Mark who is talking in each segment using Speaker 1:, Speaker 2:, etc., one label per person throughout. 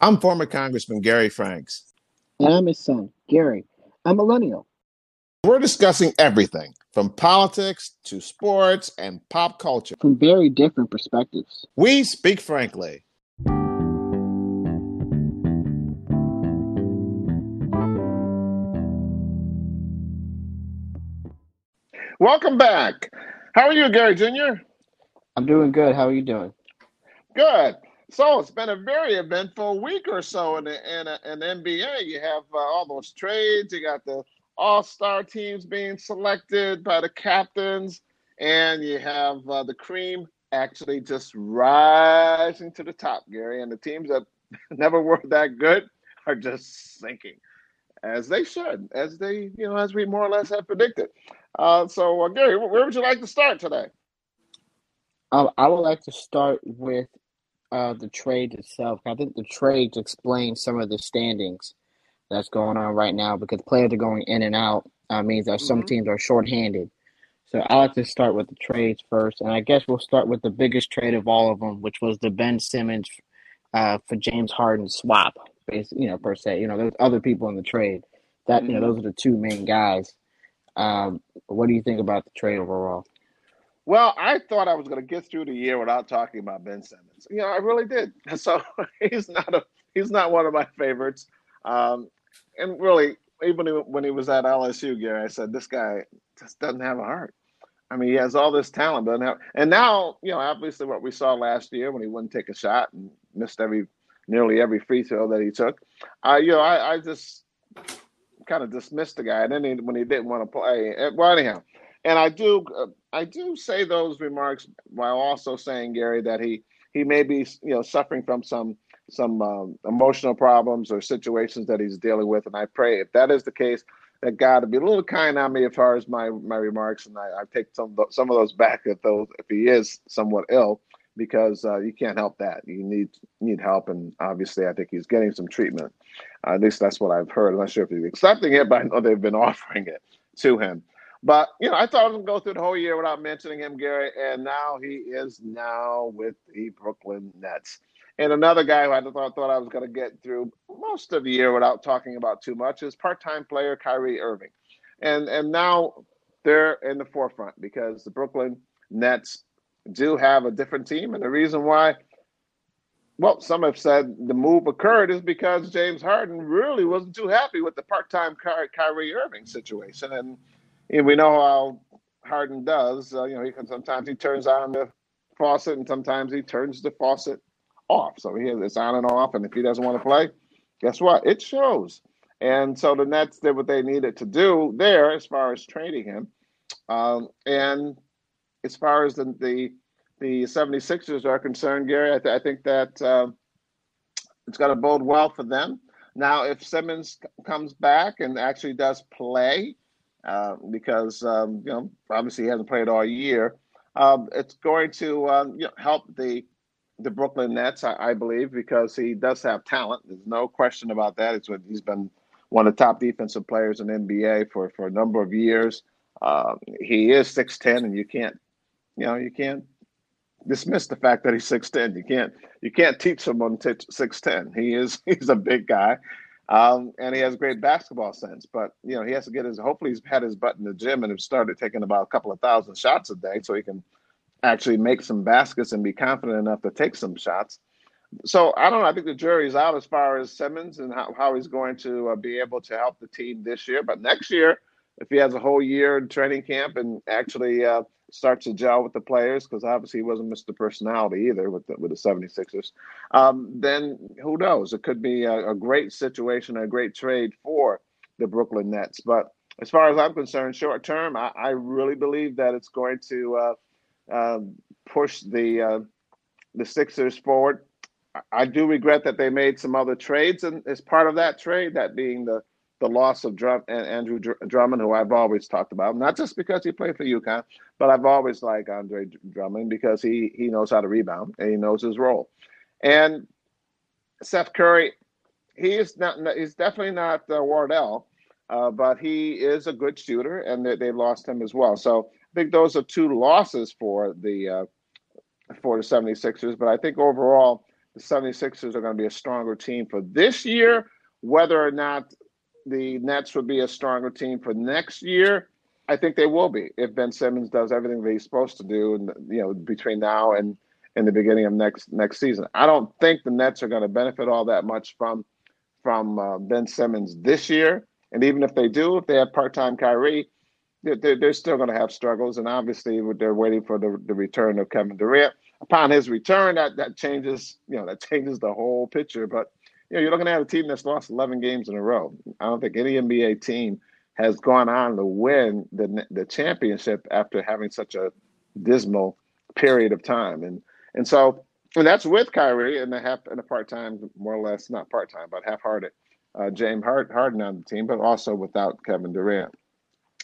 Speaker 1: I'm former Congressman Gary Franks.
Speaker 2: And I'm his son, Gary, a millennial.
Speaker 1: We're discussing everything from politics to sports and pop culture
Speaker 2: from very different perspectives.
Speaker 1: We speak frankly. Welcome back. How are you, Gary Jr.?
Speaker 2: I'm doing good. How are you doing?
Speaker 1: Good. So it's been a very eventful week or so in the, in, in NBA. You have uh, all those trades. You got the All Star teams being selected by the captains, and you have uh, the cream actually just rising to the top, Gary. And the teams that never were that good are just sinking, as they should, as they you know as we more or less have predicted. Uh, so, uh, Gary, where would you like to start today?
Speaker 2: Um, I would like to start with uh, the trade itself. I think the trades explain some of the standings that's going on right now because players are going in and out. Uh, means that some mm-hmm. teams are shorthanded. So I like to start with the trades first, and I guess we'll start with the biggest trade of all of them, which was the Ben Simmons uh, for James Harden swap. You know, per se, you know, there's other people in the trade. That you know, mm-hmm. those are the two main guys. Um, what do you think about the trade overall?
Speaker 1: Well, I thought I was going to get through the year without talking about Ben Simmons. You know, I really did. So he's not a he's not one of my favorites. Um, and really, even when he was at LSU, Gary, I said this guy just doesn't have a heart. I mean, he has all this talent, doesn't have. And now, you know, obviously, what we saw last year when he wouldn't take a shot and missed every nearly every free throw that he took. Uh, you know, I, I just kind of dismissed the guy. And then he, when he didn't want to play, eh, well, anyhow, and I do uh, I do say those remarks while also saying Gary that he he may be you know suffering from some some um, emotional problems or situations that he's dealing with, and I pray if that is the case, that God to be a little kind on me as far as my my remarks, and I, I take some some of those back if those if he is somewhat ill, because uh, you can't help that. You need need help, and obviously I think he's getting some treatment. Uh, at least that's what I've heard. I'm not sure if he's accepting it, but I know they've been offering it to him. But you know, I thought I was gonna go through the whole year without mentioning him, Gary, and now he is now with the Brooklyn Nets. And another guy who I thought, thought I was going to get through most of the year without talking about too much is part-time player Kyrie Irving, and and now they're in the forefront because the Brooklyn Nets do have a different team, and the reason why, well, some have said the move occurred is because James Harden really wasn't too happy with the part-time Ky- Kyrie Irving situation, and and we know how Harden does. Uh, you know, he can sometimes he turns on the faucet, and sometimes he turns the faucet off. So he has it's on and off, and if he doesn't want to play, guess what? It shows. And so the Nets did what they needed to do there as far as trading him. Um, and as far as the, the the 76ers are concerned, Gary, I, th- I think that uh, it's going to bode well for them. Now, if Simmons c- comes back and actually does play, uh, because um, you know obviously he hasn't played all year. Um, it's going to um, you know, help the the Brooklyn Nets, I, I, believe, because he does have talent. There's no question about that. It's what he's been one of the top defensive players in NBA for for a number of years. Uh, he is six ten, and you can't you know you can't dismiss the fact that he's six ten. You can't you can't teach someone six ten. He is he's a big guy. Um, and he has great basketball sense. But you know, he has to get his. Hopefully, he's had his butt in the gym and have started taking about a couple of thousand shots a day, so he can actually make some baskets and be confident enough to take some shots. So I don't know. I think the jury's out as far as Simmons and how, how he's going to uh, be able to help the team this year. But next year, if he has a whole year in training camp and actually uh, starts to gel with the players, because obviously he wasn't Mr. Personality either with the, with the 76ers, um, then who knows? It could be a, a, great situation, a great trade for the Brooklyn Nets. But as far as I'm concerned, short term, I, I really believe that it's going to uh, uh, push the uh, the Sixers forward. I do regret that they made some other trades, and as part of that trade, that being the the loss of Drum and Andre Drummond, who I've always talked about, not just because he played for UConn, but I've always liked Andre Drummond because he he knows how to rebound and he knows his role. And Seth Curry, he is not he's definitely not uh, Wardell, uh, but he is a good shooter, and they, they lost him as well. So I think those are two losses for the uh, for the 76ers. But I think overall the 76ers are going to be a stronger team for this year. Whether or not the Nets would be a stronger team for next year, I think they will be if Ben Simmons does everything that he's supposed to do, and you know between now and in the beginning of next next season. I don't think the Nets are going to benefit all that much from from uh, Ben Simmons this year. And even if they do, if they have part time Kyrie, they're, they're still going to have struggles. And obviously, they're waiting for the, the return of Kevin Durant. Upon his return, that that changes you know that changes the whole picture. But you know you're looking at a team that's lost 11 games in a row. I don't think any NBA team has gone on to win the the championship after having such a dismal period of time. And and so and that's with Kyrie and the half and a part time, more or less, not part time, but half hearted uh, James Harden on the team, but also without Kevin Durant.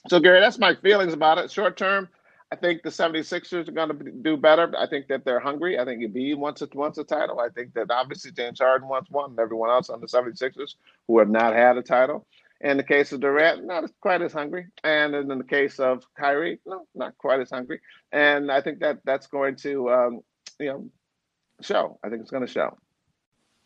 Speaker 1: So, Gary, that's my feelings about it. Short term, I think the 76ers are going to do better. I think that they're hungry. I think Embiid wants a, wants a title. I think that obviously James Harden wants one, and everyone else on the 76ers who have not had a title. In the case of Durant, not quite as hungry. And in the case of Kyrie, no, not quite as hungry. And I think that that's going to, um, you know, show. I think it's going to show.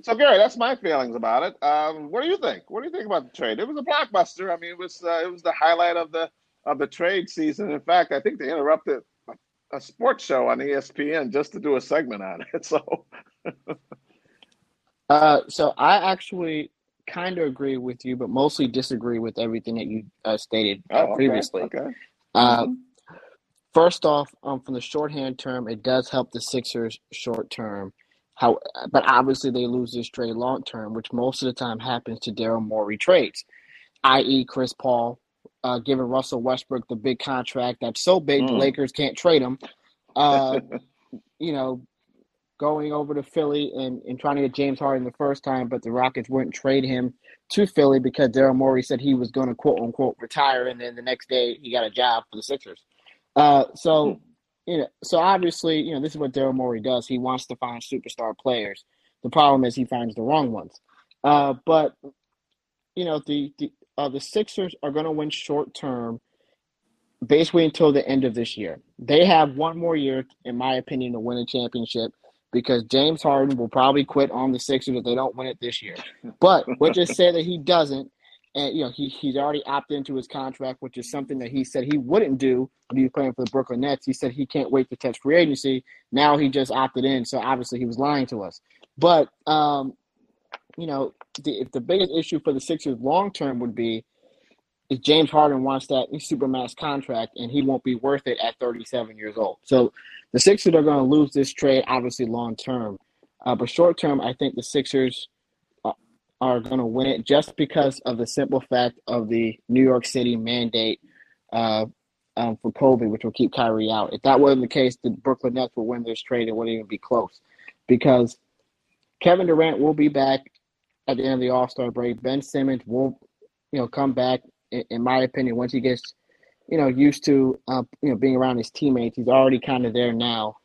Speaker 1: So Gary, that's my feelings about it. Um, what do you think? What do you think about the trade? It was a blockbuster. I mean, it was uh, it was the highlight of the of the trade season. In fact, I think they interrupted a, a sports show on ESPN just to do a segment on it. So,
Speaker 2: uh, so I actually kind of agree with you, but mostly disagree with everything that you uh, stated uh, oh, okay, previously. Okay. Uh, mm-hmm. First off, um, from the shorthand term, it does help the Sixers short term. How, but obviously they lose this trade long term, which most of the time happens to Daryl Morey trades, i.e., Chris Paul uh, giving Russell Westbrook the big contract that's so big mm. the Lakers can't trade him. Uh, you know, going over to Philly and, and trying to get James Harden the first time, but the Rockets wouldn't trade him to Philly because Daryl Morey said he was going to quote unquote retire, and then the next day he got a job for the Sixers. Uh, so, hmm. you know, so obviously, you know, this is what Daryl Morey does. He wants to find superstar players. The problem is he finds the wrong ones. Uh, but you know, the the uh, the Sixers are going to win short term, basically until the end of this year. They have one more year, in my opinion, to win a championship because James Harden will probably quit on the Sixers if they don't win it this year. But we'll just say that he doesn't, and you know he he's already opted into his contract, which is something that he said he wouldn't do when he was playing for the Brooklyn Nets. He said he can't wait to touch free agency. Now he just opted in, so obviously he was lying to us. But um, you know, the, if the biggest issue for the Sixers long term would be is James Harden wants that supermax contract, and he won't be worth it at 37 years old. So the Sixers are going to lose this trade, obviously long term. Uh, but short term, I think the Sixers are going to win it just because of the simple fact of the New York City mandate uh, um, for COVID, which will keep Kyrie out. If that wasn't the case, the Brooklyn Nets would win this trade. It wouldn't even be close because Kevin Durant will be back at the end of the All Star break. Ben Simmons will, you know, come back. In, in, my opinion, once he gets, you know, used to, uh, you know, being around his teammates, he's already kind of there now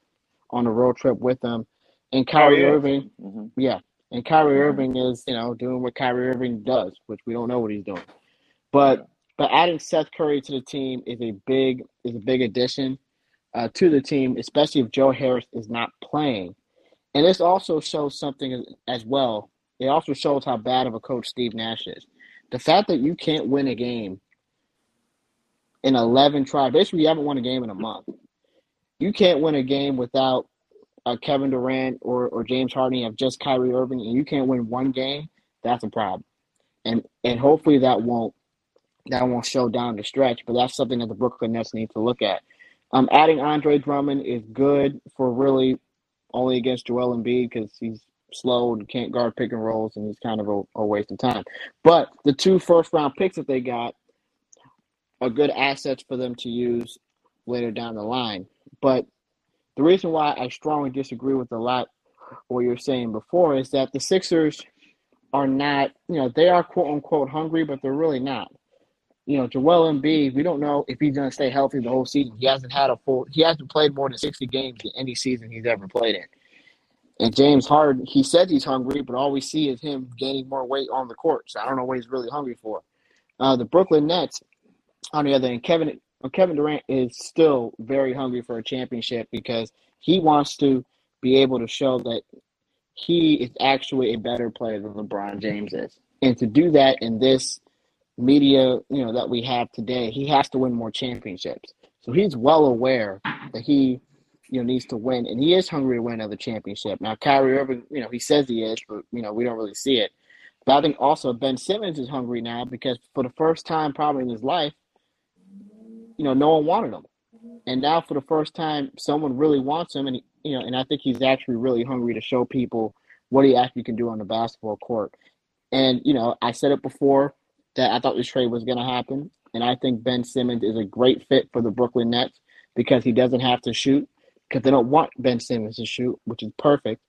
Speaker 2: on a road trip with them. And Kyrie oh, yeah. Irving, mm-hmm. yeah, and Kyrie Irving is, you know, doing what Kyrie Irving does, which we don't know what he's doing. But but adding Seth Curry to the team is a big is a big addition uh, to the team, especially if Joe Harris is not playing. And this also shows something as well. It also shows how bad of a coach Steve Nash is. The fact that you can't win a game in 11 tries, basically, you haven't won a game in a month. You can't win a game without uh, Kevin Durant or, or James Harden have just Kyrie Irving and you can't win one game, that's a problem. And and hopefully that won't that won't show down the stretch, but that's something that the Brooklyn Nets need to look at. Um, adding Andre Drummond is good for really only against Joel Embiid because he's slow and can't guard pick and rolls, and he's kind of a, a waste of time. But the two first round picks that they got are good assets for them to use later down the line. But the reason why I strongly disagree with a lot what you're saying before is that the Sixers are not, you know, they are quote unquote hungry, but they're really not. You know, Joel Embiid, we don't know if he's going to stay healthy the whole season. He hasn't had a full, he hasn't played more than 60 games in any season he's ever played in. And James Harden, he said he's hungry, but all we see is him gaining more weight on the court. So I don't know what he's really hungry for. Uh, the Brooklyn Nets, on the other hand, Kevin Kevin Durant is still very hungry for a championship because he wants to be able to show that he is actually a better player than LeBron James is. And to do that in this media, you know, that we have today, he has to win more championships. So he's well aware that he, you know, needs to win, and he is hungry to win another championship. Now, Kyrie Irving, you know, he says he is, but you know, we don't really see it. But I think also Ben Simmons is hungry now because for the first time probably in his life, you know, no one wanted him, and now for the first time, someone really wants him, and he, you know, and I think he's actually really hungry to show people what he actually can do on the basketball court. And you know, I said it before that I thought this trade was going to happen, and I think Ben Simmons is a great fit for the Brooklyn Nets because he doesn't have to shoot because they don't want Ben Simmons to shoot, which is perfect.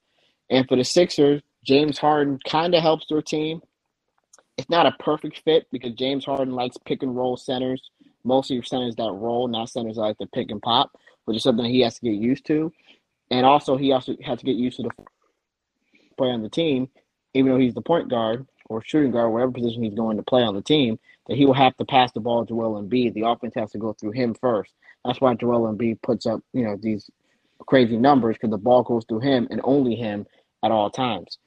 Speaker 2: And for the Sixers, James Harden kind of helps their team. It's not a perfect fit because James Harden likes pick and roll centers, mostly centers that roll, not centers that like to pick and pop, which is something he has to get used to. And also, he also has to get used to the play on the team, even though he's the point guard or shooting guard, whatever position he's going to play on the team, that he will have to pass the ball to Joel Embiid. The offense has to go through him first. That's why Joel Embiid puts up, you know, these crazy numbers because the ball goes through him and only him at all times.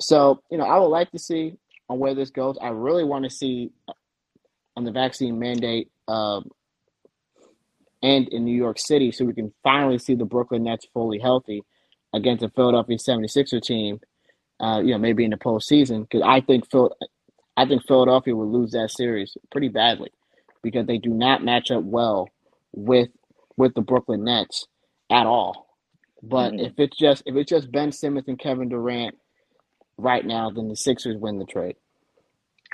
Speaker 2: So, you know, I would like to see on where this goes. I really want to see on the vaccine mandate uh, and in New York City so we can finally see the Brooklyn Nets fully healthy against the Philadelphia 76er team, uh, you know, maybe in the postseason. Because I think Phil, I think Philadelphia will lose that series pretty badly because they do not match up well with with the Brooklyn Nets at all. But mm-hmm. if it's just if it's just Ben Simmons and Kevin Durant right now, then the Sixers win the trade.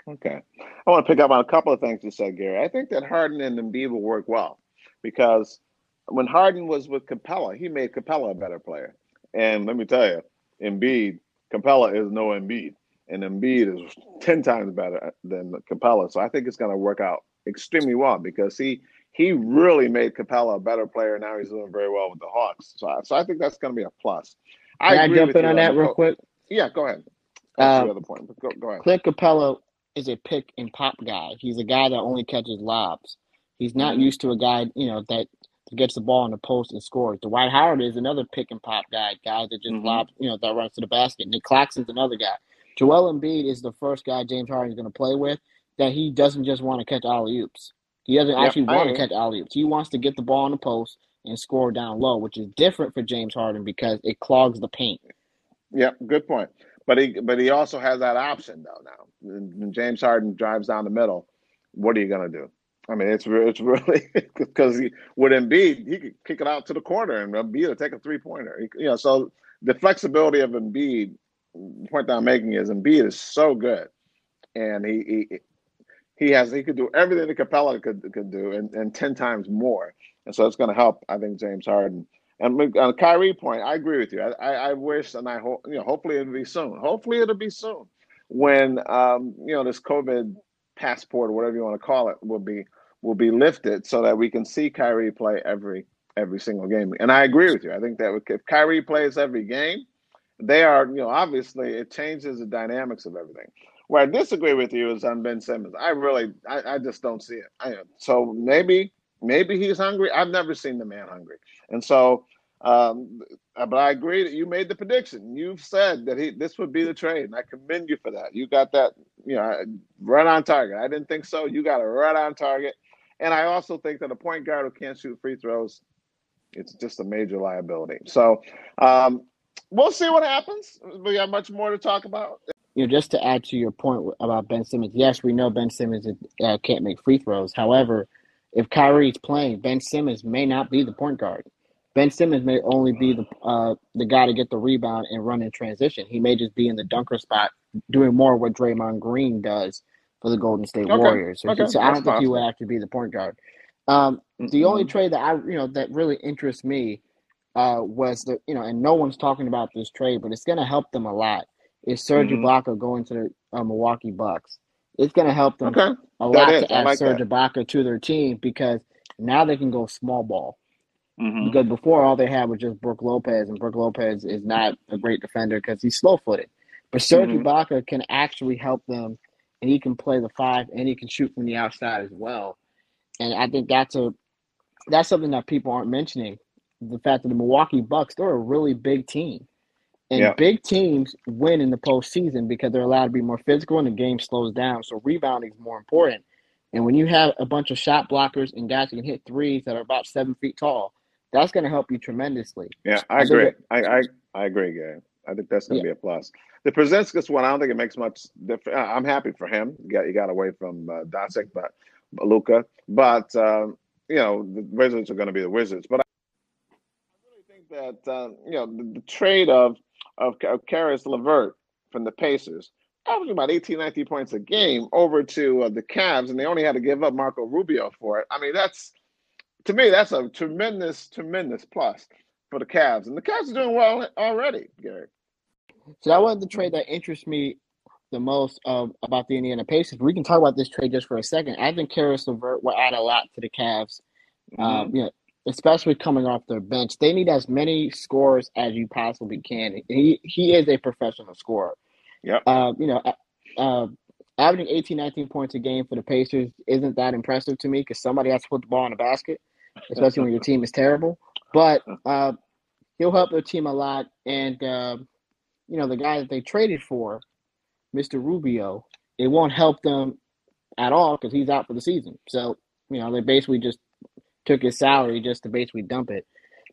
Speaker 1: Okay. I want to pick up on a couple of things you said, Gary. I think that Harden and Embiid will work well because when Harden was with Capela, he made Capela a better player. And let me tell you, Embiid, Capela is no Embiid, and Embiid is ten times better than Capela. So I think it's going to work out extremely well because he he really made Capela a better player. Now he's doing very well with the Hawks. So, so I think that's going to be a plus.
Speaker 2: I Can I, jump in on that real quick?
Speaker 1: Yeah, go ahead.
Speaker 2: That's uh, the other point. Go, go ahead. Clint Capela is a pick and pop guy. He's a guy that only catches lobs. He's not mm-hmm. used to a guy, you know, that gets the ball in the post and scores. Dwight Howard is another pick and pop guy, guy that just mm-hmm. lobs, you know, that runs to the basket. Nick Claxton's another guy. Joel Embiid is the first guy James Harden is going to play with that he doesn't just want to catch alley oops. He doesn't yep, actually want to catch alley oops. He wants to get the ball in the post and score down low, which is different for James Harden because it clogs the paint.
Speaker 1: Yep, good point. But he but he also has that option though now. When James Harden drives down the middle, what are you going to do? I mean, it's it's really because with Embiid, he could kick it out to the corner and Embiid will take a three pointer. You know, so the flexibility of Embiid. The point that I'm making is Embiid is so good, and he he he has he could do everything that Capela could could do and, and ten times more. And so it's going to help, I think, James Harden. And on the Kyrie point, I agree with you. I, I, I wish, and I hope, you know, hopefully it'll be soon. Hopefully it'll be soon when um, you know this COVID passport or whatever you want to call it will be will be lifted so that we can see Kyrie play every every single game. And I agree with you. I think that if Kyrie plays every game, they are you know obviously it changes the dynamics of everything. Where I disagree with you is on Ben Simmons. I really I, I just don't see it. I, so maybe maybe he's hungry. I've never seen the man hungry, and so. Um, but I agree that you made the prediction. You've said that he this would be the trade, and I commend you for that. You got that, you know, right on target. I didn't think so. You got it right on target. And I also think that a point guard who can't shoot free throws, it's just a major liability. So um, we'll see what happens. We have much more to talk about.
Speaker 2: You know, just to add to your point about Ben Simmons, yes, we know Ben Simmons uh, can't make free throws. However, if Kyrie's playing, Ben Simmons may not be the point guard. Ben Simmons may only be the uh, the guy to get the rebound and run in transition. He may just be in the dunker spot, doing more what Draymond Green does for the Golden State okay. Warriors. So, okay. so I don't think he would have to be the point guard. Um, mm-hmm. The only trade that I you know that really interests me uh, was the you know, and no one's talking about this trade, but it's going to help them a lot. Is Serge mm-hmm. Ibaka going to the uh, Milwaukee Bucks? It's going to help them okay. a lot to add like Serge that. Ibaka to their team because now they can go small ball. Mm-hmm. Because before all they had was just Brook Lopez, and Brook Lopez is not a great defender because he's slow footed. But Serge mm-hmm. Ibaka can actually help them and he can play the five and he can shoot from the outside as well. And I think that's a that's something that people aren't mentioning. The fact that the Milwaukee Bucks, they're a really big team. And
Speaker 1: Yeah.
Speaker 2: big teams win in the postseason because they're allowed to be more physical and the game slows down. So rebounding is more important. And when you have a bunch of shot blockers and guys who can hit threes that are about seven feet tall, that's going to help you tremendously.
Speaker 1: Yeah, I agree. I, I I agree, Gary. I think that's going
Speaker 2: Yeah.
Speaker 1: to be a plus. The Porzingis one, I don't think it makes much difference. I'm happy for him. He got, he got away from uh, but Luka. But um, you know, the Wizards are going to be the Wizards. But I really think that uh, you know the, the trade of of, of Caris LeVert from the Pacers, averaging about 18, 19 points a game, over to uh, the Cavs, and they only had to give up Marco Rubio for it. I mean, that's to me, that's a tremendous, tremendous plus for the Cavs, and the Cavs are doing well already, Gary.
Speaker 2: So that was the trade that interests me the most um, about the Indiana Pacers. We can talk about this trade just for a second. I think Caris LeVert will add a lot to the Cavs. Um, you know, especially coming off their bench, they need as many scores as you possibly can. He he is a professional scorer.
Speaker 1: Yeah.
Speaker 2: Uh, you know, uh, averaging 18, 19 points a game for the Pacers isn't that impressive to me because somebody has to put the ball in the basket, especially when your team is terrible. But uh, he'll help their team a lot, and uh, you know the guy that they traded for, Mr. Rubio, it won't help them at all because he's out for the season. So you know they basically just took his salary just to basically dump it.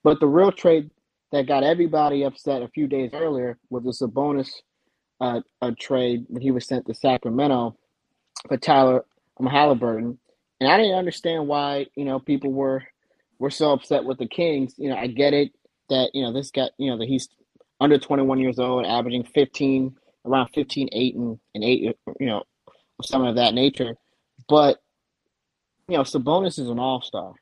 Speaker 2: But the real trade that got everybody upset a few days earlier was the Sabonis uh, a trade when he was sent to Sacramento for Tyler um, Haliburton, and I didn't understand why you know people were were so upset with the Kings. You know, I get it that you know this guy, you know that he's under 21 years old, averaging 15 around 15, 8 and, and 8, you know, something of that nature. But you know, Sabonis is an all-star.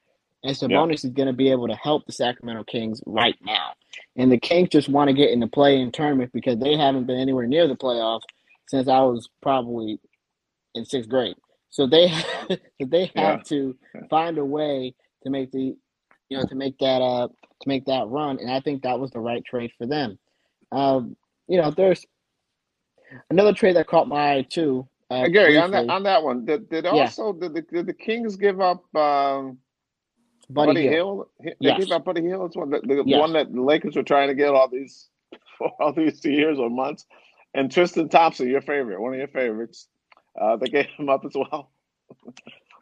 Speaker 2: And Sabonis is going to be able to help the Sacramento Kings right now. And the Kings just want to get in the play-in tournament because they haven't been anywhere near the playoffs since I was probably in sixth grade. So they they have
Speaker 1: Yeah.
Speaker 2: to find a way to make the you know to make that uh to make that run, and I think that was the right trade for them. Um, you know, there's another trade that caught my eye too. Uh,
Speaker 1: Gary, on that on that one, did, did
Speaker 2: Yeah.
Speaker 1: also did the, did the Kings give up um,
Speaker 2: Buddy,
Speaker 1: Buddy, Hield. Hield? They
Speaker 2: Yes.
Speaker 1: gave up Buddy Hield. It's one the, the
Speaker 2: Yes.
Speaker 1: one that the Lakers were trying to get all these for all these years or months. And Tristan Thompson, your favorite, one of your favorites, uh, they gave him up as well.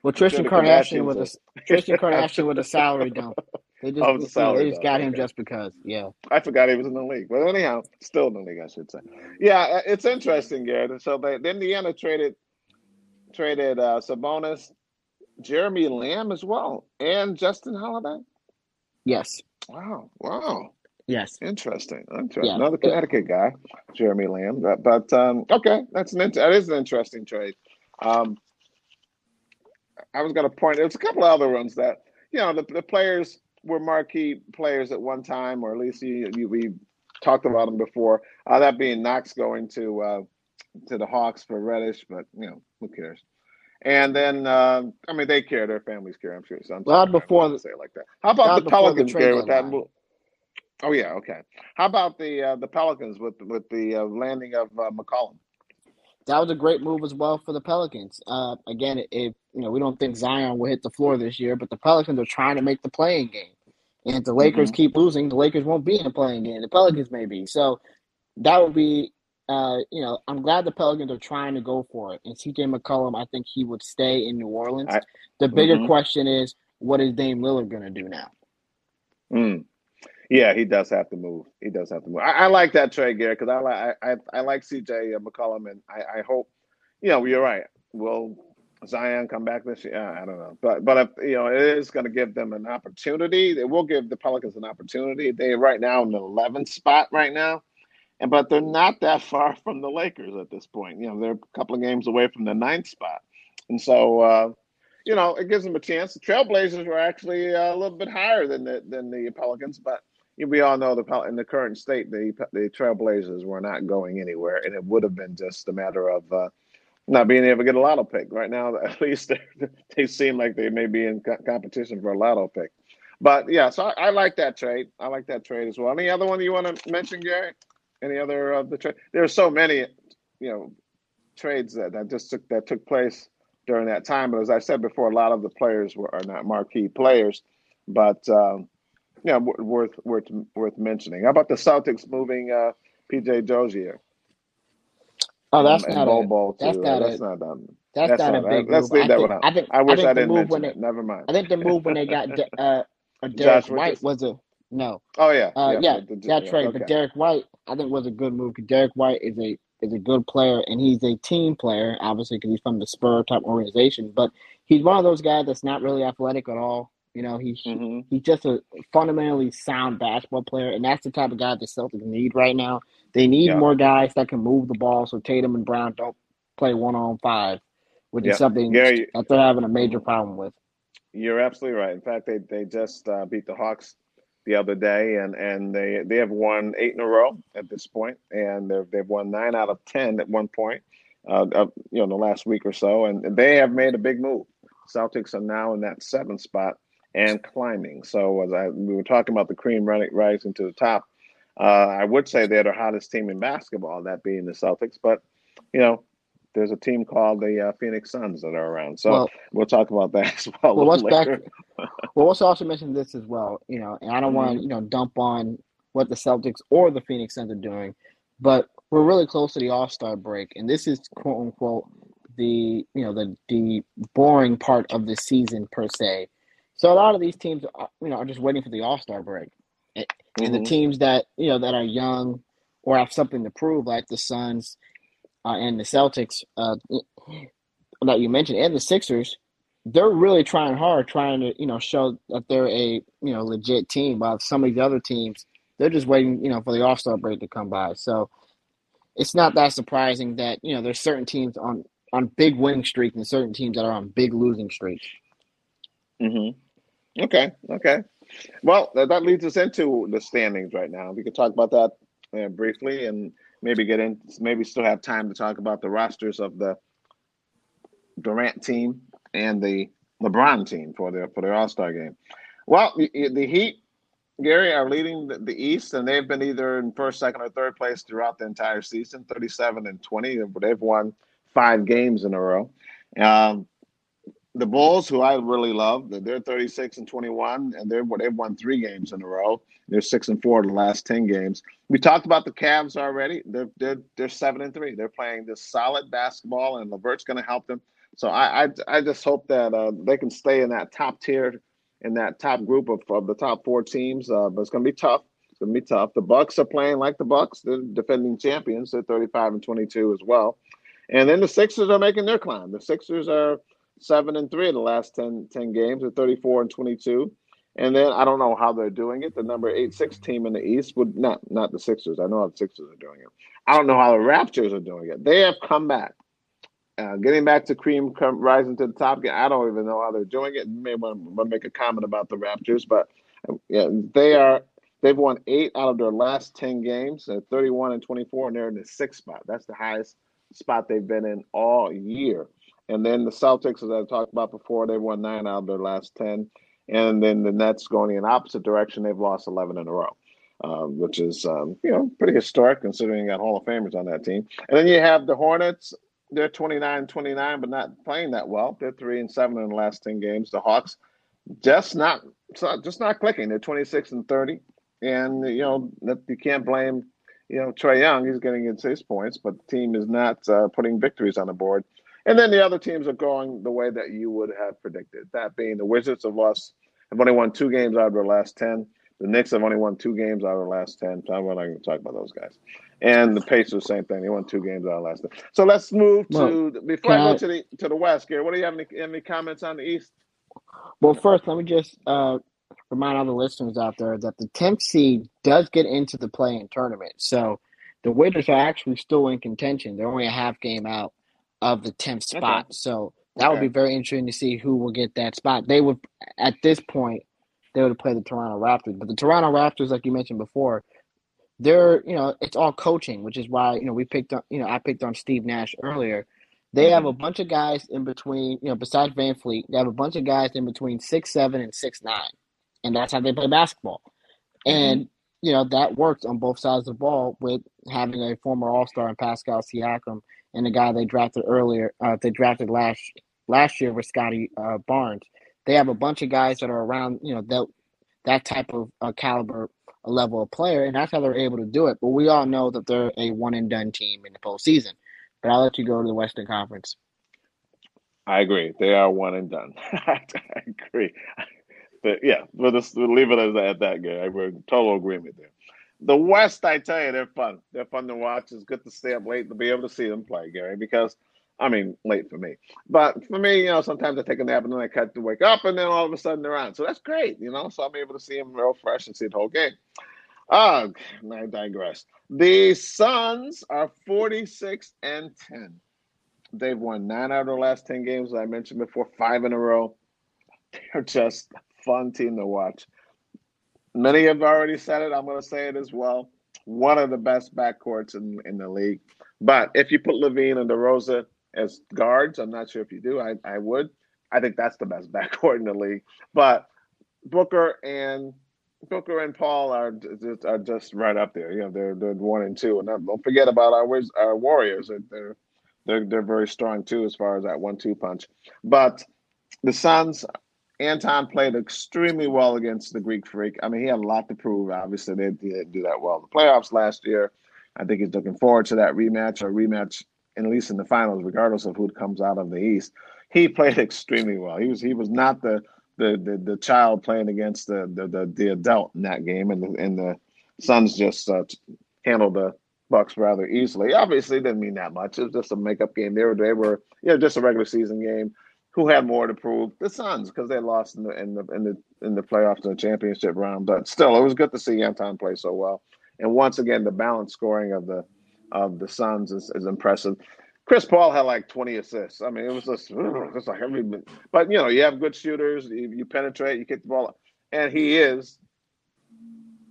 Speaker 2: Well, Tristan Kardashian with a Tristan Kardashian with a salary dump. They just,
Speaker 1: Oh, the salary
Speaker 2: they just got him
Speaker 1: okay.
Speaker 2: just because. Yeah.
Speaker 1: I forgot he was in the league, but anyhow, still in the league, I should say. Yeah, uh, it's interesting, Garrett. So they, the Indiana traded traded uh, Sabonis, Jeremy Lamb as well, and Justin Holiday.
Speaker 2: Yes.
Speaker 1: Wow, wow,
Speaker 2: Yes.
Speaker 1: interesting. interesting.
Speaker 2: Yeah.
Speaker 1: Another Connecticut guy, Jeremy Lamb. But, but um, okay, that's an that is an interesting trade. Um, I was going to point. There's a couple of other ones that you know the, the players were marquee players at one time, or at least you, you, we talked about them before. Uh, that being Knox going to uh, to the Hawks for Reddish, but you know who cares. And then um I mean they care, their families care. I'm sure. So I'm
Speaker 2: Well, before the-
Speaker 1: say it like that. How about the
Speaker 2: the
Speaker 1: Pelicans,
Speaker 2: trade
Speaker 1: With that move? Oh yeah, okay. How about the uh, the Pelicans with with the uh, landing of uh, McCollum?
Speaker 2: That was a great move as well for the Pelicans. Uh, again, if you know we don't think Zion will hit the floor this year, but the Pelicans are trying to make the play-in game. And if the Lakers
Speaker 1: Mm-hmm.
Speaker 2: keep losing, the Lakers won't be in the play-in game. The Pelicans may be. So that would be, uh, you know, I'm glad the Pelicans are trying to go for it. And CJ McCollum, I think he would stay in New Orleans.
Speaker 1: I-
Speaker 2: the bigger
Speaker 1: Mhm.
Speaker 2: question is, what is Dame Lillard going to do now?
Speaker 1: Mm. Yeah, he does have to move. He does have to move. I, I like that trade, Gary, because I like I, I I like CJ McCollum, and I, I hope, you know, you're right. Will Zion come back this year? I don't know, but but if, you know, it is going to give them an opportunity. It will give the Pelicans an opportunity. They right now in the 11th spot right now, and but they're not that far from the Lakers at this point. You know, they're a couple of games away from the ninth spot, and so. uh you know, it gives them a chance. The Trailblazers were actually uh, a little bit higher than the than the Pelicans, but we all know the in the current state, the the Trailblazers were not going anywhere, and it would have been just a matter of uh, not being able to get a lotto pick. Right now, at least they, seem like they may be in co- competition for a lotto pick. But yeah, so I, I like that trade. I like that trade as well. Any other one you want to mention, Gary? Any other of the trade? There are so many, you know, trades that, that just took that took place during that time. But as I said before, a lot of the players were are not marquee players, but um, yeah, w- worth worth worth mentioning. How about the Celtics moving uh, PJ Dozier.
Speaker 2: Oh, that's
Speaker 1: and
Speaker 2: not
Speaker 1: Bol
Speaker 2: a
Speaker 1: Bol
Speaker 2: that's not
Speaker 1: That's
Speaker 2: a
Speaker 1: not um.
Speaker 2: that's
Speaker 1: That's
Speaker 2: not a
Speaker 1: not.
Speaker 2: big
Speaker 1: Let's
Speaker 2: move.
Speaker 1: leave
Speaker 2: I
Speaker 1: that
Speaker 2: think
Speaker 1: one out.
Speaker 2: I think
Speaker 1: I
Speaker 2: I
Speaker 1: wish
Speaker 2: think
Speaker 1: I didn't
Speaker 2: move when
Speaker 1: mention
Speaker 2: they
Speaker 1: it. Never mind.
Speaker 2: I think the move when they got uh, a
Speaker 1: Josh
Speaker 2: Derek White
Speaker 1: Richardson.
Speaker 2: was a no.
Speaker 1: Oh yeah,
Speaker 2: Uh,
Speaker 1: yeah.
Speaker 2: yeah,
Speaker 1: the- the-
Speaker 2: that's
Speaker 1: yeah,
Speaker 2: right. But Derek White, I think, was a good move because Derek White is a is a good player and he's a team player, obviously, because he's from the Spur type organization. But he's one of those guys that's not really athletic at all. You know, he
Speaker 1: hmm
Speaker 2: he's just a fundamentally sound basketball player, and that's the type of guy the Celtics need right now. They need
Speaker 1: Yeah.
Speaker 2: more guys that can move the ball, so Tatum and Brown don't play one on five, which
Speaker 1: Yeah.
Speaker 2: is something
Speaker 1: Gary,
Speaker 2: that they're having a major problem with.
Speaker 1: You're absolutely right. In fact, they they just uh, beat the Hawks the other day, and and they they have won eight in a row at this point, and they've they've won nine out of ten at one point, uh, you know, in the last week or so, and they have made a big move. Celtics are now in that seventh spot and climbing. So as I we were talking about the cream running rising to the top, uh, I would say they're the hottest team in basketball, that being the Celtics, but you know. There's a team called the uh, Phoenix Suns that are around, so
Speaker 2: Well,
Speaker 1: we'll talk about that as well
Speaker 2: well, let's
Speaker 1: little
Speaker 2: back. Well, let's also mention this as well. You know, and I don't want to
Speaker 1: Mhm.
Speaker 2: you know dump on what the Celtics or the Phoenix Suns are doing, but we're really close to the All Star break, and this is quote unquote the you know the the boring part of the season per se. So a lot of these teams, are, you know, are just waiting for the All Star break, and and the
Speaker 1: hmm
Speaker 2: teams that you know that are young or have something to prove, like the Suns uh, and the Celtics uh, that you mentioned, and the Sixers, they're really trying hard, trying to you know show that they're a you know legit team. While some of these other teams, they're just waiting you know for the All Star break to come by. So it's not that surprising that you know there's certain teams on on big winning streaks and certain teams that are on big losing streaks.
Speaker 1: hmm Okay. Okay. Well, that, leads us into the standings right now. We could talk about that uh, briefly, and maybe get in. Maybe still have time to talk about the rosters of the Durant team and the LeBron team for their for their All Star game. Well, the, Heat, Gary, are leading the, the East, and they've been either in first, second, or third place throughout the entire season, thirty-seven and twenty. They've won five games in a row. Um, the Bulls, who I really love, they're 36 and 21, and they're they've won three games in a row. They're six and four in the last 10 games. We talked about the Cavs already. They're they're they're seven and three. They're playing this solid basketball, and LeVert's going to help them. So I I, I just hope that uh, they can stay in that top tier, in that top group of, of the top four teams. Uh, but it's going to be tough. It's going to be tough. The Bucks are playing like the Bucks. They're defending champions. They're 35 and 22 as well. And then the Sixers are making their climb. The Sixers are seven and three in the last 10, 10 games. They're 34 and 22. And then I don't know how they're doing it. The number eight six team in the East would not not the Sixers. I know how the Sixers are doing it. I don't know how the Raptors are doing it. They have come back. Uh, getting back to cream come, rising to the top. I don't even know how they're doing it. You may want to make a comment about the Raptors, but um, yeah, they are. They've won eight out of their last ten games. They're 31 and 24, and they're in the sixth spot. That's the highest spot they've been in all year. And then the Celtics, as I talked about before, they won nine out of their last ten. And then the Nets going in opposite direction, they've lost 11 in a row, um, which is um, you know pretty historic considering you got Hall of Famers on that team. And then you have the Hornets. They're 29 29, but not playing that well. They're three and seven in the last 10 games. The Hawks just not, just not clicking. They're 26 and 30. And you know you can't blame you know Trae Young. He's getting his points, but the team is not uh, putting victories on the board. And then the other teams are going the way that you would have predicted. That being the Wizards have lost, have only won two games out of their last ten. The Knicks have only won two games out of their last ten. So I'm not going to talk about those guys. And the Pacers, same thing. They won two games out of the last ten. So let's move to
Speaker 2: Well,
Speaker 1: before I go
Speaker 2: I?
Speaker 1: to the to the West. Gary, what do you have any, any comments on the East?
Speaker 2: Well, first, let me just uh, remind all the listeners out there that the 10th seed does get into the play-in tournament. So the Wizards are actually still in contention. They're only a half game out of the 10th
Speaker 1: Okay,
Speaker 2: spot. So that would be very interesting to see who will get that spot. They would, at this point, they would play the Toronto Raptors. But the Toronto Raptors, like you mentioned before, they're, you know, it's all coaching, which is why, you know, we picked on, you know, I picked on Steve Nash earlier. They have a mm-hmm. bunch of guys in between, you know, besides VanVleet, they have a bunch of guys in between six seven and six nine, and that's how they play basketball. And mm-hmm. you know that works on both sides of the ball with having a former All Star in Pascal Siakam and the guy they drafted earlier, uh, they drafted last last year with Scottie uh, Barnes. They have a bunch of guys that are around, you know, that that type of uh, caliber a level of player, and that's how they're able to do it. But we all know that they're a one and done team in the postseason. But I'll let you go to the Western Conference.
Speaker 1: I agree. They are one and done. I agree. But yeah, we'll just leave it as at that, Gary. We're in total agreement there. The West, I tell you, they're fun. They're fun to watch. It's good to stay up late to be able to see them play, Gary, because I mean, late for me. But for me, you know, sometimes I take a nap and then I cut to wake up and then all of a sudden they're on. So that's great, you know. So I'm able to see them real fresh and see the whole game. Uh, I digress. The Suns are 46 and 10. They've won nine out of the last 10 games, as I mentioned before, five in a row. They're just a fun team to watch. Many have already said it. I'm going to say it as well. One of the best backcourts in, in the league. But if you put LaVine and DeRozan as guards, I'm not sure if you do. I, I would. I think that's the best backcourt in the league. But Booker and Booker and Paul are just, are just right up there. You know, they're they're one and two, and don't forget about our our Warriors. They're they're they're very strong too as far as that one-two punch. But the Suns, Ayton played extremely well against the Greek Freak. I mean, he had a lot to prove. Obviously, they, didn't do that well in the playoffs last year. I think he's looking forward to that rematch or rematch, at least in the finals, regardless of who comes out of the East. He played extremely well. He was he was not the the the, the child playing against the, the the the adult in that game, and the and the Suns just uh, handled the Bucks rather easily. Obviously, didn't mean that much. It was just a makeup game. They were they were you know just a regular season game. Who had more to prove? The Suns because they lost in the in the in the in the playoffs in the championship round. But still, it was good to see Ayton play so well. And once again, the balanced scoring of the of the Suns is, is impressive. Chris Paul had like 20 assists. I mean, it was just, just like every, but you know, you have good shooters, you, you penetrate, you kick the ball, and he is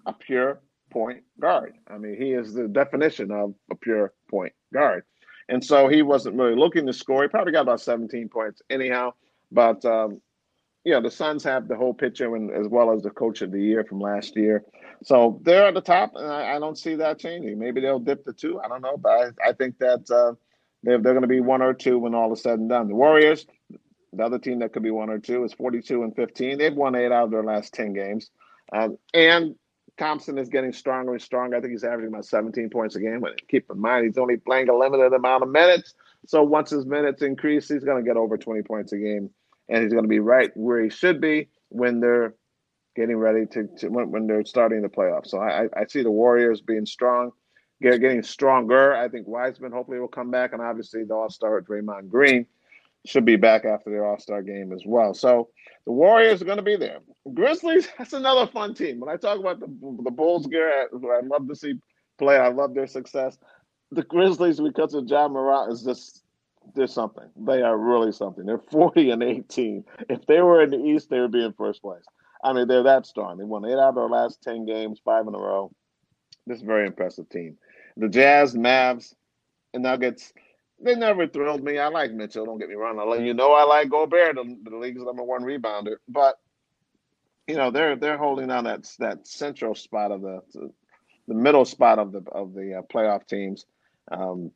Speaker 1: a pure point guard. I mean, he is the definition of a pure point guard. And so he wasn't really looking to score. He probably got about 17 points anyhow. But, um, you know, the Suns have the whole picture and as well as the coach of the year from last year. So they're at the top, and I, I don't see that changing. Maybe they'll dip to two. I don't know. But I, I think that uh, they're, they're going to be one or two when all is said and done. The Warriors, the other team that could be one or two, is 42 and 15. They've won eight out of their last 10 games. Um, and Thompson is getting stronger and stronger. I think he's averaging about 17 points a game. But keep in mind, he's only playing a limited amount of minutes. So once his minutes increase, he's going to get over 20 points a game. And he's going to be right where he should be when they're getting ready to, to when, when, they're starting the playoffs. So I, I see the Warriors being strong getting stronger. I think Wiseman hopefully will come back, and obviously the All Star Draymond Green should be back after their All Star game as well. So the Warriors are going to be there. Grizzlies, that's another fun team. When I talk about the the Bulls, Garrett, who I love to see play, I love their success. The Grizzlies, because of Ja Morant, is just they're something. They are really something. They're 40 and 18. If they were in the East, they would be in first place. I mean, they're that strong. They won eight out of their last 10 games, five in a row. This is a very impressive team. The Jazz, Mavs, and Nuggets, they never thrilled me. I like Mitchell, don't get me wrong. I let you know I like Gobert, the, the league's number one rebounder. But you know, they're they're holding on that that central spot of the the middle spot of the of the uh, playoff teams. Um,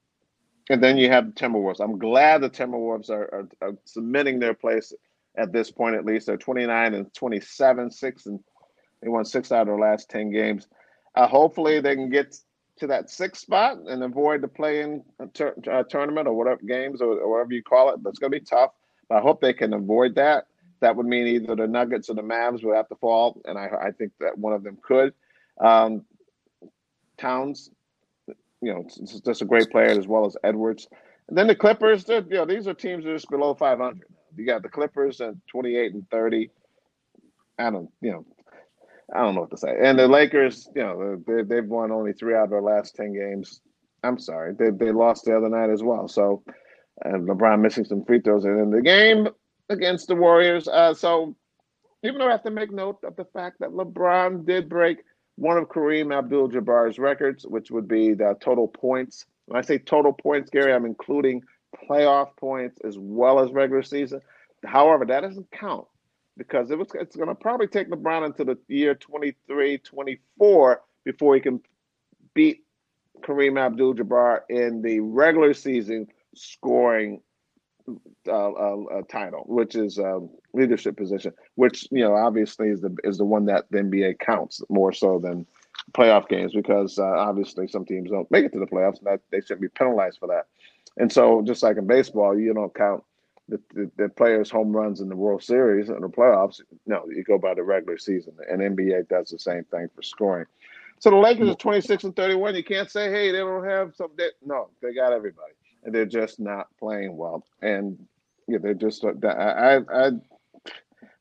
Speaker 1: and then you have the Timberwolves. I'm glad the Timberwolves are, are, are, submitting their place at this point. At least they're 29 and 27, six and they won six out of their last 10 games. Uh, hopefully, they can get to that sixth spot and avoid the play-in tur- uh, tournament or whatever games or, or whatever you call it. It's going to be tough. But I hope they can avoid that. That would mean either the Nuggets or the Mavs would have to fall, and I, I think that one of them could. Um, Towns, you know, it's just a great player as well as Edwards. And then the Clippers, you know, these are teams that are just below 500. You got the Clippers at 28 and 30. I don't, you know, I don't know what to say. And the Lakers, you know, they, they've won only three out of their last ten games. I'm sorry, they they lost the other night as well. So, and LeBron missing some free throws and in the game against the Warriors. Uh, so, even though I have to make note of the fact that LeBron did break one of Kareem Abdul-Jabbar's records, which would be the total points. When I say total points, Gary, I'm including playoff points as well as regular season. However, that doesn't count because it was it's going to probably take LeBron into the year 23, 24 before he can beat Kareem Abdul-Jabbar in the regular season scoring uh, uh, title, which is a leadership position, which you know obviously is the is the one that the NBA counts more so than playoff games because uh, obviously some teams don't make it to the playoffs, and that they shouldn't be penalized for that. And so, just like in baseball, you don't count the, the, the, players' home runs in the World Series and the playoffs. No, you go by the regular season, and NBA does the same thing for scoring. So the Lakers are 26 and 31. You can't say, hey, they don't have some. They, no, they got everybody, and they're just not playing well. And yeah, they're just. Uh, I, I, I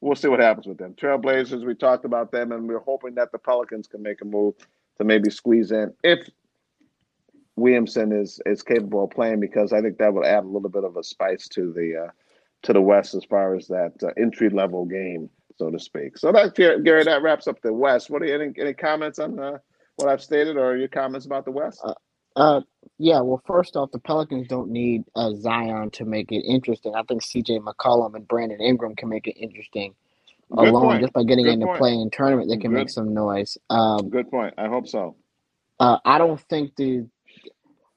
Speaker 1: we'll see what happens with them. Trailblazers, we talked about them, and we're hoping that the Pelicans can make a move to maybe squeeze in if Williamson is is capable of playing, because I think that would add a little bit of a spice to the uh, to the West as far as that uh, entry level game, so to speak. So that Gary, that wraps up the West. What are you, any any comments on uh, what I've stated, or your comments about the West?
Speaker 2: Uh, uh, yeah. Well, first off, the Pelicans don't need uh, Zion to make it interesting. I think C.J. McCollum and Brandon Ingram can make it interesting. Good alone point. just by getting Good in the play-in tournament, they can Good. make some noise. Um,
Speaker 1: Good point. I hope so.
Speaker 2: Uh, I don't think the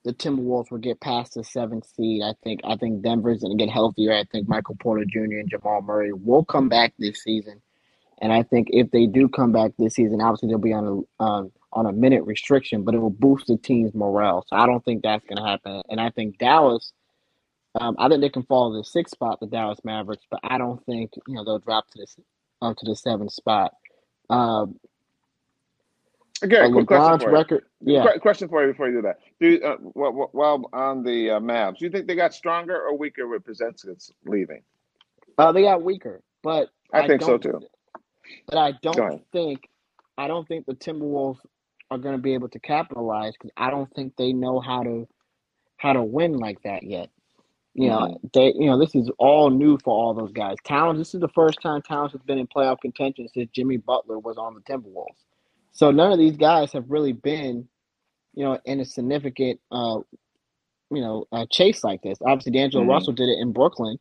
Speaker 2: the Timberwolves will get past the seventh seed. I think I think Denver's going to get healthier. I think Michael Porter Jr. and Jamal Murray will come back this season, and I think if they do come back this season, obviously they'll be on a um, on a minute restriction, but it will boost the team's morale. So I don't think that's going to happen. And I think Dallas, um, I think they can fall to the sixth spot, the Dallas Mavericks, but I don't think you know they'll drop to the up to the seventh spot. Um,
Speaker 1: Again, for record, yeah. question for you before you do that. Do you, uh, while on the uh, Mavs, do you think they got stronger or weaker with Porzingis leaving?
Speaker 2: Uh, they got weaker, but
Speaker 1: I, I think so too.
Speaker 2: But I don't think I don't think the Timberwolves are going to be able to capitalize because I don't think they know how to how to win like that yet. You know, mm-hmm. they you know this is all new for all those guys. Towns, this is the first time Towns has been in playoff contention since Jimmy Butler was on the Timberwolves. So none of these guys have really been, you know, in a significant, uh, you know, uh, chase like this. Obviously, D'Angelo mm-hmm. Russell did it in Brooklyn,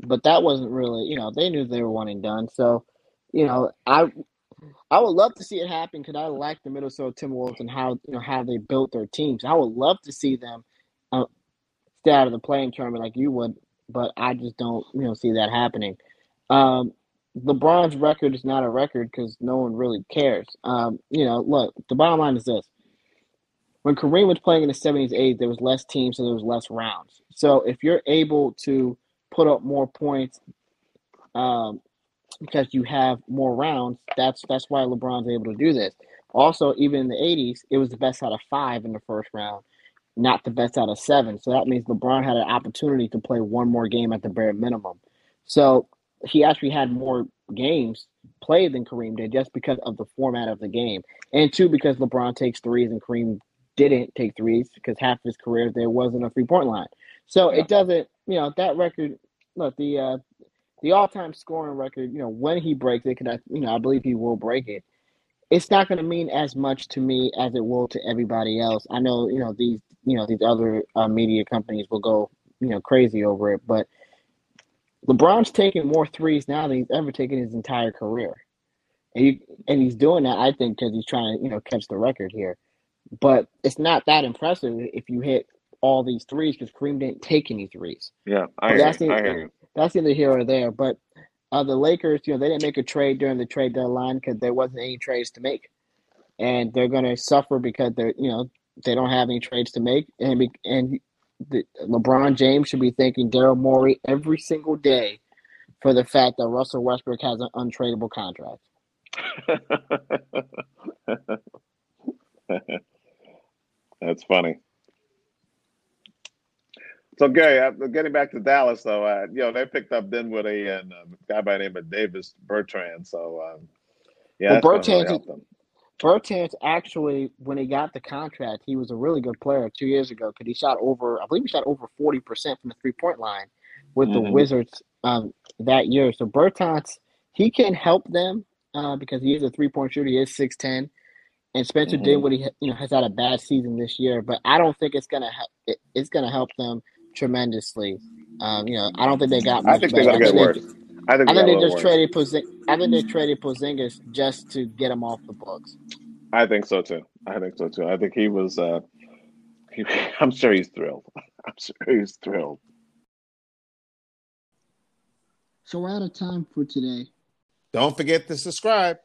Speaker 2: but that wasn't really, you know, they knew they were one and done. So, you know, I I would love to see it happen because I like the Minnesota Timberwolves and how you know how they built their teams. I would love to see them uh, stay out of the play-in tournament like you would, but I just don't you know see that happening. Um, LeBron's record is not a record because no one really cares. Um, you know, look, the bottom line is this: when Kareem was playing in the seventies, eighties, there was less teams, so there was less rounds. So if you're able to put up more points, um, because you have more rounds. That's that's why LeBron's able to do this. Also, even in the 80s, it was the best out of five in the first round, not the best out of seven. So that means LeBron had an opportunity to play one more game at the bare minimum. So he actually had more games played than Kareem did just because of the format of the game. And two, because LeBron takes threes and Kareem didn't take threes because half his career there wasn't a three point line. So yeah. it doesn't, you know, that record. Look, the uh, the all-time scoring record, you know, when he breaks it, because I, you know, I believe he will break it. It's not going to mean as much to me as it will to everybody else. I know, you know, these, you know, these other uh, media companies will go, you know, crazy over it, but LeBron's taking more threes now than he's ever taken his entire career, and he, and he's doing that, I think, because he's trying to, you know, catch the record here. But it's not that impressive if you hit all these threes because Kareem didn't take any threes.
Speaker 1: Yeah, I, that's I hear you
Speaker 2: that's neither here or there. But uh, the Lakers, you know, they didn't make a trade during the trade deadline because there wasn't any trades to make, and they're going to suffer because they're, you know, they don't have any trades to make, and and the, LeBron James should be thanking Daryl Morey every single day for the fact that Russell Westbrook has an untradeable contract.
Speaker 1: That's funny. So Gary, uh, getting back to Dallas, though, uh, you know they picked up Dinwiddie and uh, a guy by the name of Davis Bertrand. So um, yeah, well, Bertans, really
Speaker 2: Bertans actually, when he got the contract, he was a really good player two years ago because he shot over, I believe he shot over forty percent from the three point line with mm-hmm. the Wizards um, that year. So Bertans, he can help them uh, because he is a three point shooter. He is six ten. And Spencer mm-hmm. he—you know, has had a bad season this year, but I don't think it's gonna it, it's gonna help them tremendously. Um, you know, I don't think they got.
Speaker 1: I think they're gonna get worse.
Speaker 2: I think, I think they just worse. traded Pozing- I think they traded Porzingis just to get him off the books.
Speaker 1: I think so too. I think so too. I think he was. Uh, he, I'm sure he's thrilled. I'm sure he's thrilled.
Speaker 2: So we're out of time for today.
Speaker 3: Don't forget to subscribe.